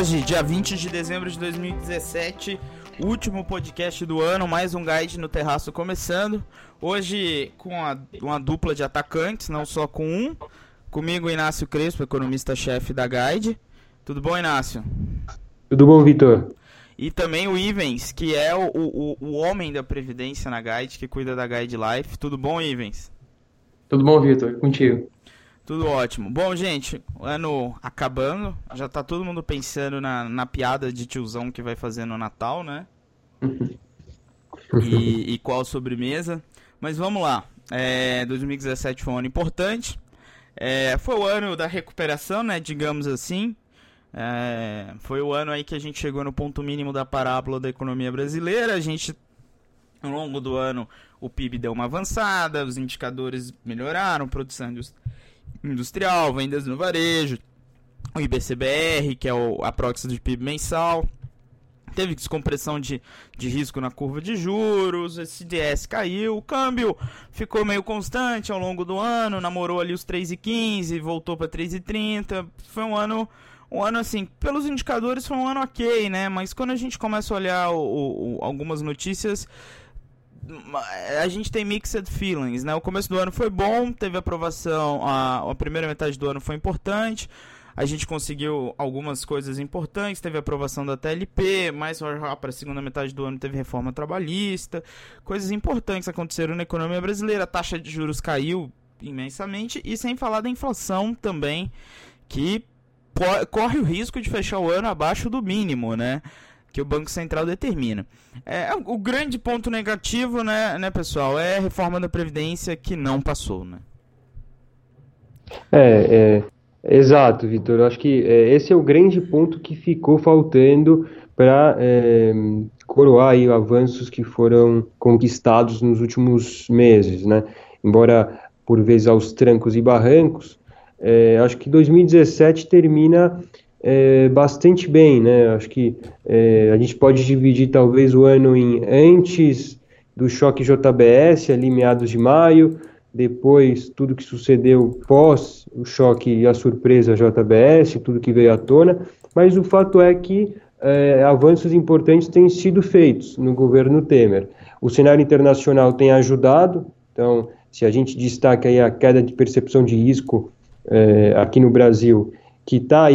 Hoje, dia 20 de dezembro de 2017, último podcast do ano, mais um guide no terraço começando. Hoje com a, uma dupla de atacantes, não só com um. Comigo, Inácio Crespo, economista-chefe da Guide. Tudo bom, Inácio? Tudo bom, Vitor? E também o Ivens, que é o, o, o homem da Previdência na Guide, que cuida da Guide Life. Tudo bom, Ivens? Tudo bom, Vitor? Contigo. Tudo ótimo. Bom, gente, o ano acabando. Já tá todo mundo pensando na, na piada de tiozão que vai fazer no Natal, né? e, e qual sobremesa. Mas vamos lá. É, 2017 foi um ano importante. É, foi o ano da recuperação, né? Digamos assim. É, foi o ano aí que a gente chegou no ponto mínimo da parábola da economia brasileira. A gente, ao longo do ano, o PIB deu uma avançada, os indicadores melhoraram, produção industrial, vendas no varejo, o IBCBR, que é o, a proxy de PIB mensal. Teve descompressão de, de risco na curva de juros, o CDS caiu, o câmbio ficou meio constante ao longo do ano, namorou ali os 3,15, voltou para 3,30. Foi um ano um ano assim, pelos indicadores foi um ano ok, né? Mas quando a gente começa a olhar o, o, algumas notícias, a gente tem mixed feelings, né? O começo do ano foi bom, teve aprovação, a, a primeira metade do ano foi importante. A gente conseguiu algumas coisas importantes, teve aprovação da TLP, mais para a segunda metade do ano teve reforma trabalhista, coisas importantes aconteceram na economia brasileira, a taxa de juros caiu imensamente e sem falar da inflação também, que corre o risco de fechar o ano abaixo do mínimo, né? Que o Banco Central determina. É, o grande ponto negativo, né, né, pessoal, é a reforma da Previdência que não passou, né? É, é exato, Vitor. Acho que é, esse é o grande ponto que ficou faltando para é, coroar aí avanços que foram conquistados nos últimos meses, né? Embora por vezes aos trancos e barrancos, é, acho que 2017 termina é, bastante bem, né? Acho que é, a gente pode dividir talvez o ano em antes do choque JBS, ali meados de maio, depois tudo que sucedeu pós o choque e a surpresa JBS, tudo que veio à tona, mas o fato é que é, avanços importantes têm sido feitos no governo Temer. O cenário internacional tem ajudado, então, se a gente destaca aí a queda de percepção de risco é, aqui no Brasil, que está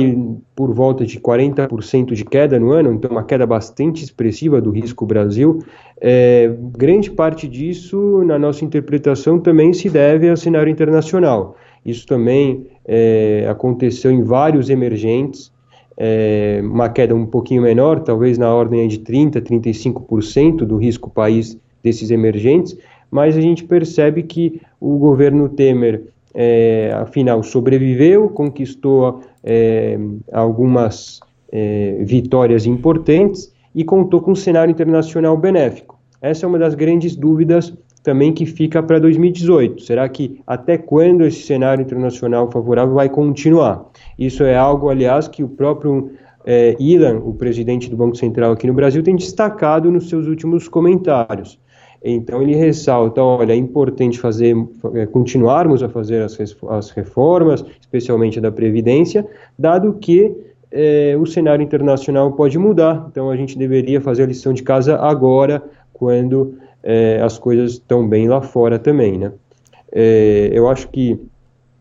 por volta de 40% de queda no ano, então uma queda bastante expressiva do risco Brasil. É, grande parte disso, na nossa interpretação, também se deve ao cenário internacional. Isso também é, aconteceu em vários emergentes, é, uma queda um pouquinho menor, talvez na ordem de 30%, 35% do risco país desses emergentes, mas a gente percebe que o governo Temer é, afinal sobreviveu, conquistou é, algumas é, vitórias importantes e contou com um cenário internacional benéfico. Essa é uma das grandes dúvidas também que fica para 2018. Será que até quando esse cenário internacional favorável vai continuar? Isso é algo, aliás, que o próprio é, Ilan, o presidente do Banco Central aqui no Brasil, tem destacado nos seus últimos comentários. Então ele ressalta, olha, é importante fazer, é, continuarmos a fazer as, as reformas, especialmente da previdência, dado que é, o cenário internacional pode mudar. Então a gente deveria fazer a lição de casa agora, quando é, as coisas estão bem lá fora também, né? É, eu acho que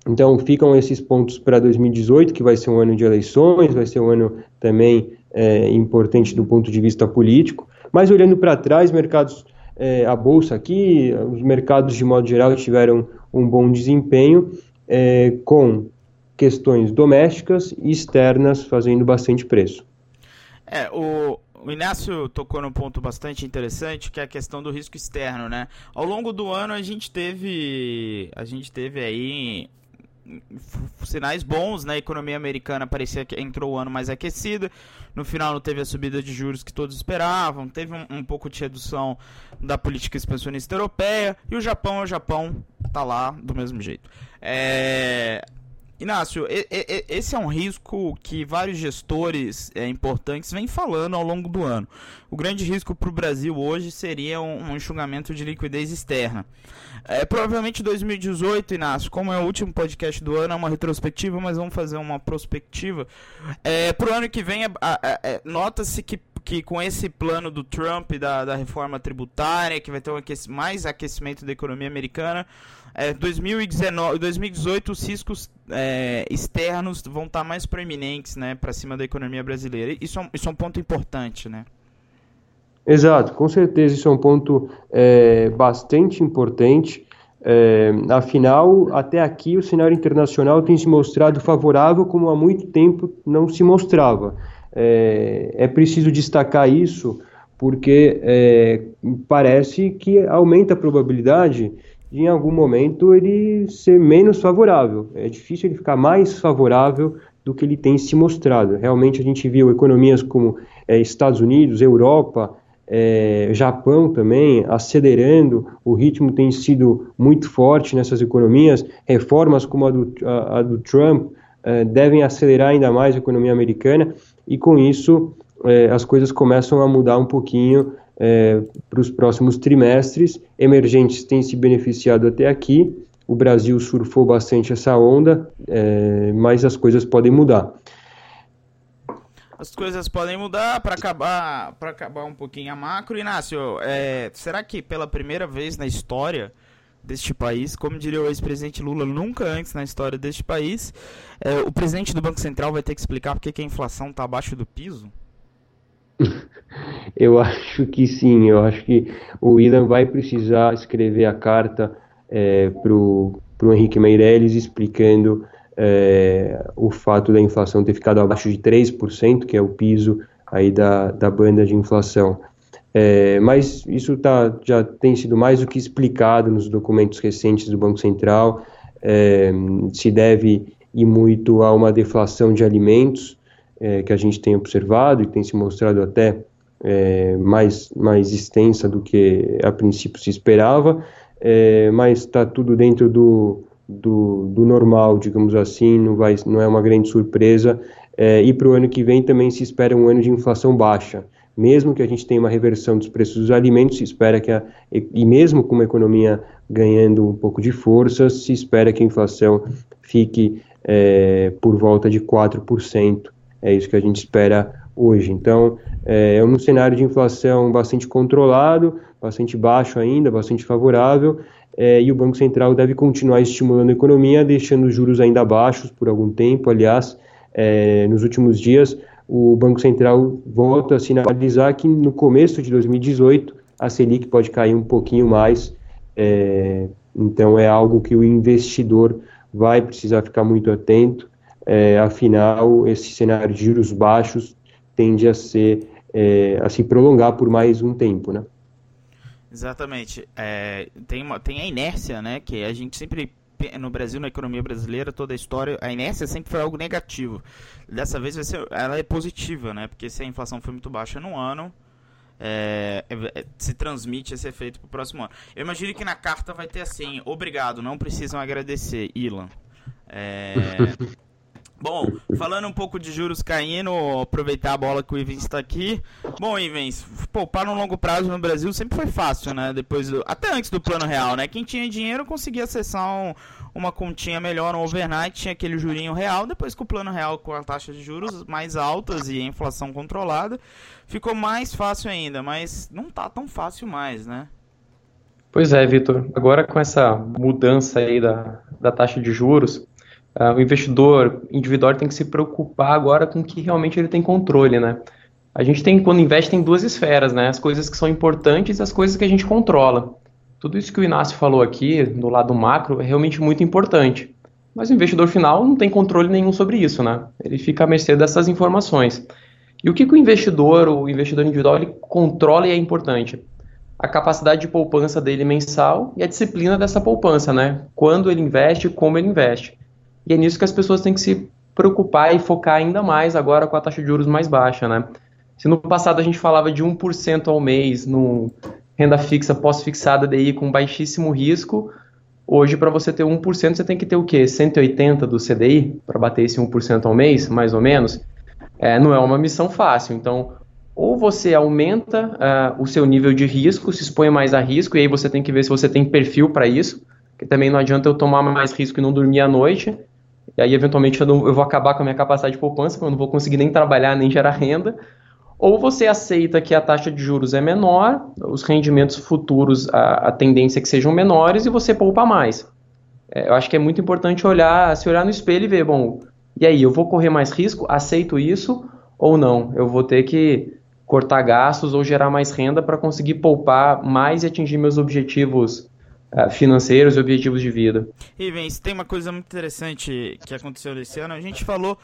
então ficam esses pontos para 2018, que vai ser um ano de eleições, vai ser um ano também é, importante do ponto de vista político. Mas olhando para trás, mercados é, a bolsa aqui, os mercados de modo geral tiveram um bom desempenho, é, com questões domésticas e externas fazendo bastante preço. É, o, o Inácio tocou num ponto bastante interessante, que é a questão do risco externo, né? Ao longo do ano a gente teve, a gente teve aí sinais bons, né? A economia americana parecia que entrou o ano mais aquecida. No final não teve a subida de juros que todos esperavam, teve um, um pouco de redução da política expansionista europeia e o Japão, o Japão tá lá do mesmo jeito. É... Inácio, esse é um risco que vários gestores é, importantes vêm falando ao longo do ano. O grande risco para o Brasil hoje seria um, enxugamento de liquidez externa. É, provavelmente 2018, Inácio, como é o último podcast do ano, é uma retrospectiva, mas vamos fazer uma prospectiva. É, para o ano que vem, é, é, nota-se que que com esse plano do Trump da, da reforma tributária, que vai ter um aquec mais aquecimento da economia americana, é, 2019, 2018 os riscos é, externos vão estar mais proeminentes né, para cima da economia brasileira. Isso é, um, isso é um ponto importante, né? Exato, com certeza isso é um ponto é, bastante importante. É, afinal, até aqui o cenário internacional tem se mostrado favorável como há muito tempo não se mostrava. É, é preciso destacar isso porque é, parece que aumenta a probabilidade de em algum momento ele ser menos favorável. É difícil ele ficar mais favorável do que ele tem se mostrado. Realmente a gente viu economias como é, Estados Unidos, Europa, é, Japão também acelerando, o ritmo tem sido muito forte nessas economias, reformas como a do, a, a do Trump é, devem acelerar ainda mais a economia americana, e com isso é, as coisas começam a mudar um pouquinho é, para os próximos trimestres. Emergentes têm se beneficiado até aqui, o Brasil surfou bastante essa onda, é, mas as coisas podem mudar. As coisas podem mudar para acabar para acabar um pouquinho a macro. Inácio, é, será que pela primeira vez na história deste país, como diria o ex-presidente Lula, nunca antes na história deste país, é, o presidente do Banco Central vai ter que explicar por que a inflação está abaixo do piso? Eu acho que sim, eu acho que o Ilan vai precisar escrever a carta é, para o Henrique Meirelles explicando é, o fato da inflação ter ficado abaixo de 3%, que é o piso aí da, da banda de inflação. É, mas isso tá, já tem sido mais do que explicado nos documentos recentes do Banco Central. É, se deve ir muito a uma deflação de alimentos é, que a gente tem observado e tem se mostrado até é, mais, mais extensa do que a princípio se esperava, é, mas está tudo dentro do, do, do, normal, digamos assim, não, vai, não é uma grande surpresa. É, e para o ano que vem também se espera um ano de inflação baixa. Mesmo que a gente tenha uma reversão dos preços dos alimentos, se espera que a, e mesmo com uma economia ganhando um pouco de força, se espera que a inflação fique é, por volta de 4%. É isso que a gente espera hoje. Então, é, é um cenário de inflação bastante controlado, bastante baixo ainda, bastante favorável, é, e o Banco Central deve continuar estimulando a economia, deixando os juros ainda baixos por algum tempo. Aliás, é, nos últimos dias, o Banco Central volta a sinalizar que no começo de 2018 a Selic pode cair um pouquinho mais. É, então, é algo que o investidor vai precisar ficar muito atento. É, afinal, esse cenário de juros baixos tende a ser é, a se prolongar por mais um tempo, né? Exatamente. É, tem, uma, tem a inércia, né? Que a gente sempre no Brasil, na economia brasileira, toda a história, a inércia sempre foi algo negativo. Dessa vez vai ser, ela é positiva, né? Porque se a inflação foi muito baixa no ano, é, é, é se transmite esse efeito para o próximo ano. Eu imagino que na carta vai ter assim: obrigado, não precisam agradecer, Ilan. É, Bom, falando um pouco de juros caindo, aproveitar a bola que o Ivens está aqui. Bom, Ivens, poupar no longo prazo no Brasil sempre foi fácil, né? Depois do, até antes do plano real, né? Quem tinha dinheiro conseguia acessar um, uma continha melhor, um overnight, tinha aquele jurinho real. Depois com o plano real com a taxa de juros mais altas e a inflação controlada, ficou mais fácil ainda, mas não tá tão fácil mais, né? Pois é, Vitor. Agora com essa mudança aí da, da taxa de juros, Uh, o investidor individual tem que se preocupar agora com o que realmente ele tem controle, né? A gente tem, quando investe, tem duas esferas, né? As coisas que são importantes e as coisas que a gente controla. Tudo isso que o Inácio falou aqui, do lado macro, é realmente muito importante. Mas o investidor final não tem controle nenhum sobre isso, né? Ele fica à mercê dessas informações. E o que, que o investidor, o investidor individual, ele controla e é importante? A capacidade de poupança dele mensal e a disciplina dessa poupança, né? Quando ele investe, como ele investe. E é nisso que as pessoas têm que se preocupar e focar ainda mais agora com a taxa de juros mais baixa, né? Se no passado a gente falava de 1% ao mês no renda fixa pós-fixada DI com baixíssimo risco, Hoje, para você ter 1%, você tem que ter o quê? 180 do CDI para bater esse 1% ao mês, mais ou menos? É, não é uma missão fácil. Então, ou você aumenta uh, o seu nível de risco, se expõe mais a risco, e aí você tem que ver se você tem perfil para isso, que também não adianta eu tomar mais risco e não dormir à noite, e aí eventualmente eu, não, eu vou acabar com a minha capacidade de poupança, porque eu não vou conseguir nem trabalhar, nem gerar renda, ou você aceita que a taxa de juros é menor, os rendimentos futuros, a, a tendência é que sejam menores e você poupa mais. É, eu acho que é muito importante olhar, se olhar no espelho e ver, bom, e aí, eu vou correr mais risco? Aceito isso ou não? Eu vou ter que cortar gastos ou gerar mais renda para conseguir poupar mais e atingir meus objetivos financeiros e objetivos de vida. E tem uma coisa muito interessante que aconteceu esse ano. A gente falou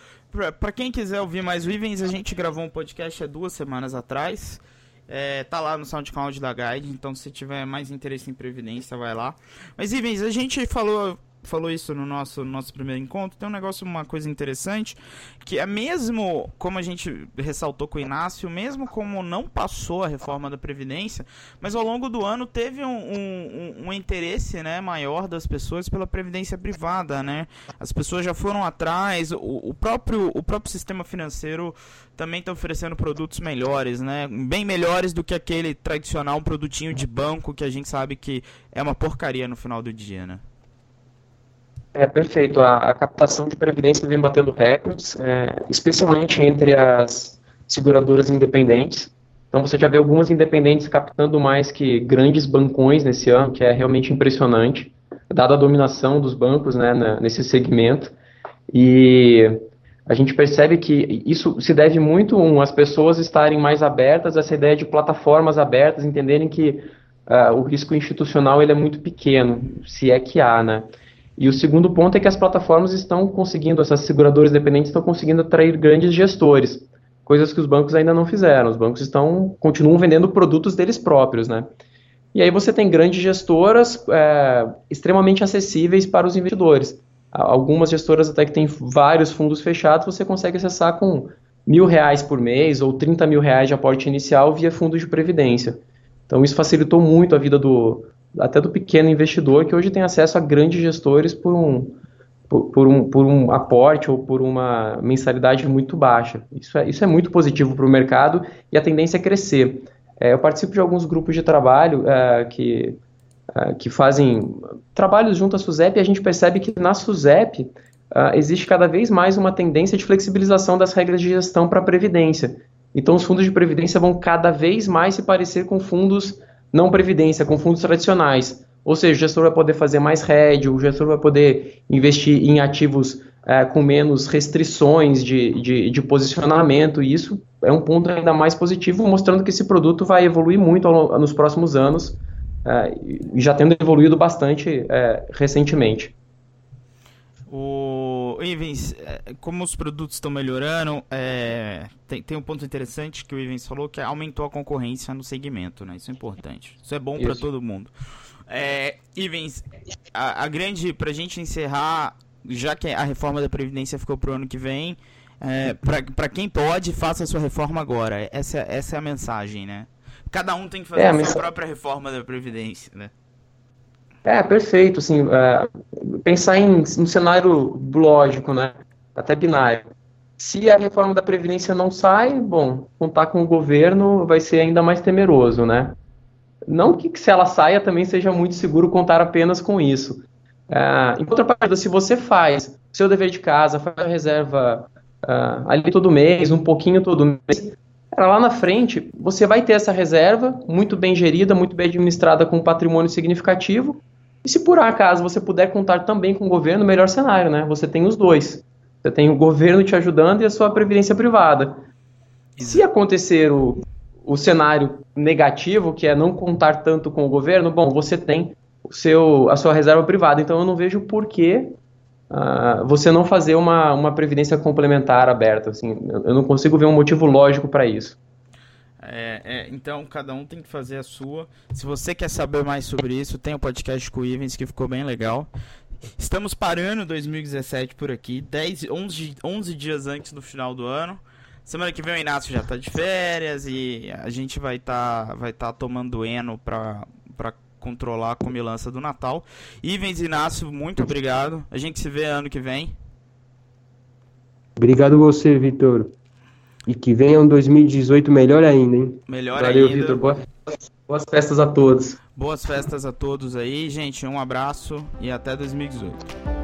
para quem quiser ouvir mais o Ivens, a gente gravou um podcast há duas semanas atrás. É, tá lá no SoundCloud da Guide, então se tiver mais interesse em previdência, vai lá. Mas Ivens, a gente falou falou isso no nosso, no nosso primeiro encontro, tem um negócio, uma coisa interessante, que é mesmo, como a gente ressaltou com o Inácio, mesmo como não passou a reforma da Previdência, mas ao longo do ano teve um, um, um interesse né, maior das pessoas pela Previdência privada, né? As pessoas já foram atrás, o, o próprio, o próprio sistema financeiro também está oferecendo produtos melhores, né? Bem melhores do que aquele tradicional produtinho de banco que a gente sabe que é uma porcaria no final do dia, né? É, perfeito. A, a, captação de previdência vem batendo recordes, é, especialmente entre as seguradoras independentes. Então, você já vê algumas independentes captando mais que grandes bancões nesse ano, que é realmente impressionante, dada a dominação dos bancos né, nesse segmento. E a gente percebe que isso se deve muito um, às pessoas estarem mais abertas a essa ideia de plataformas abertas, entenderem que uh, o risco institucional ele é muito pequeno, se é que há, né? E o segundo ponto é que as plataformas estão conseguindo, essas seguradoras independentes estão conseguindo atrair grandes gestores, coisas que os bancos ainda não fizeram. Os bancos estão continuam vendendo produtos deles próprios, né? E aí você tem grandes gestoras é, extremamente acessíveis para os investidores. Algumas gestoras até que têm vários fundos fechados, você consegue acessar com mil reais por mês ou 30 mil reais de aporte inicial via fundo de previdência. Então isso facilitou muito a vida do, até do pequeno investidor que hoje tem acesso a grandes gestores por um, por, por um, por um aporte ou por uma mensalidade muito baixa. Isso é, isso é muito positivo para o mercado e a tendência é crescer. É, eu participo de alguns grupos de trabalho é, que, é, que fazem trabalhos junto à SUSEP e a gente percebe que na SUSEP é, existe cada vez mais uma tendência de flexibilização das regras de gestão para a Previdência. Então, os fundos de Previdência vão cada vez mais se parecer com fundos não previdência, com fundos tradicionais. Ou seja, o gestor vai poder fazer mais hedge, o gestor vai poder investir em ativos é, com menos restrições de, de, de, posicionamento, e isso é um ponto ainda mais positivo, mostrando que esse produto vai evoluir muito ao, nos próximos anos, é, já tendo evoluído bastante é, recentemente. O Ivens, é, como os produtos estão melhorando, é, tem, tem um ponto interessante que o Ivens falou que aumentou a concorrência no segmento, né? Isso é importante. Isso é bom para todo mundo. É, Ivens, a, a grande, pra gente encerrar, já que a reforma da Previdência ficou pro ano que vem, é, para quem pode, faça a sua reforma agora. Essa, essa é a mensagem, né? Cada um tem que fazer é, a sua própria reforma da Previdência, né? É, perfeito. Assim, é, pensar em um cenário lógico, né? Até binário. Se a reforma da Previdência não sai, bom, contar com o governo vai ser ainda mais temeroso, né? Não que se ela saia também seja muito seguro contar apenas com isso. É, em contrapartida, se você faz seu dever de casa, faz a reserva uh, ali todo mês, um pouquinho todo mês, lá na frente você vai ter essa reserva muito bem gerida, muito bem administrada com um patrimônio significativo e se por acaso você puder contar também com o governo, melhor cenário, né? Você tem os dois. Você tem o governo te ajudando e a sua previdência privada. Se acontecer o, o cenário negativo, que é não contar tanto com o governo, bom, você tem o seu, a sua reserva privada. Então eu não vejo por que uh, você não fazer uma, uma previdência complementar aberta. Assim, eu não consigo ver um motivo lógico para isso. É, é, então, cada um tem que fazer a sua. Se você quer saber mais sobre isso, tem o um podcast com o Ivens que ficou bem legal. Estamos parando 2017 por aqui, 10, 11, 11 dias antes do final do ano. Semana que vem o Inácio já está de férias e a gente vai estar tá, vai tá tomando Eno para controlar a comilança do Natal. Ivens Inácio, muito obrigado. A gente se vê ano que vem. Obrigado você, Vitor. E que venha um 2018 melhor ainda, hein? Melhor Valeu, ainda. Vitor. Boa, boas festas a todos. Boas festas a todos aí, gente. Um abraço e até 2018.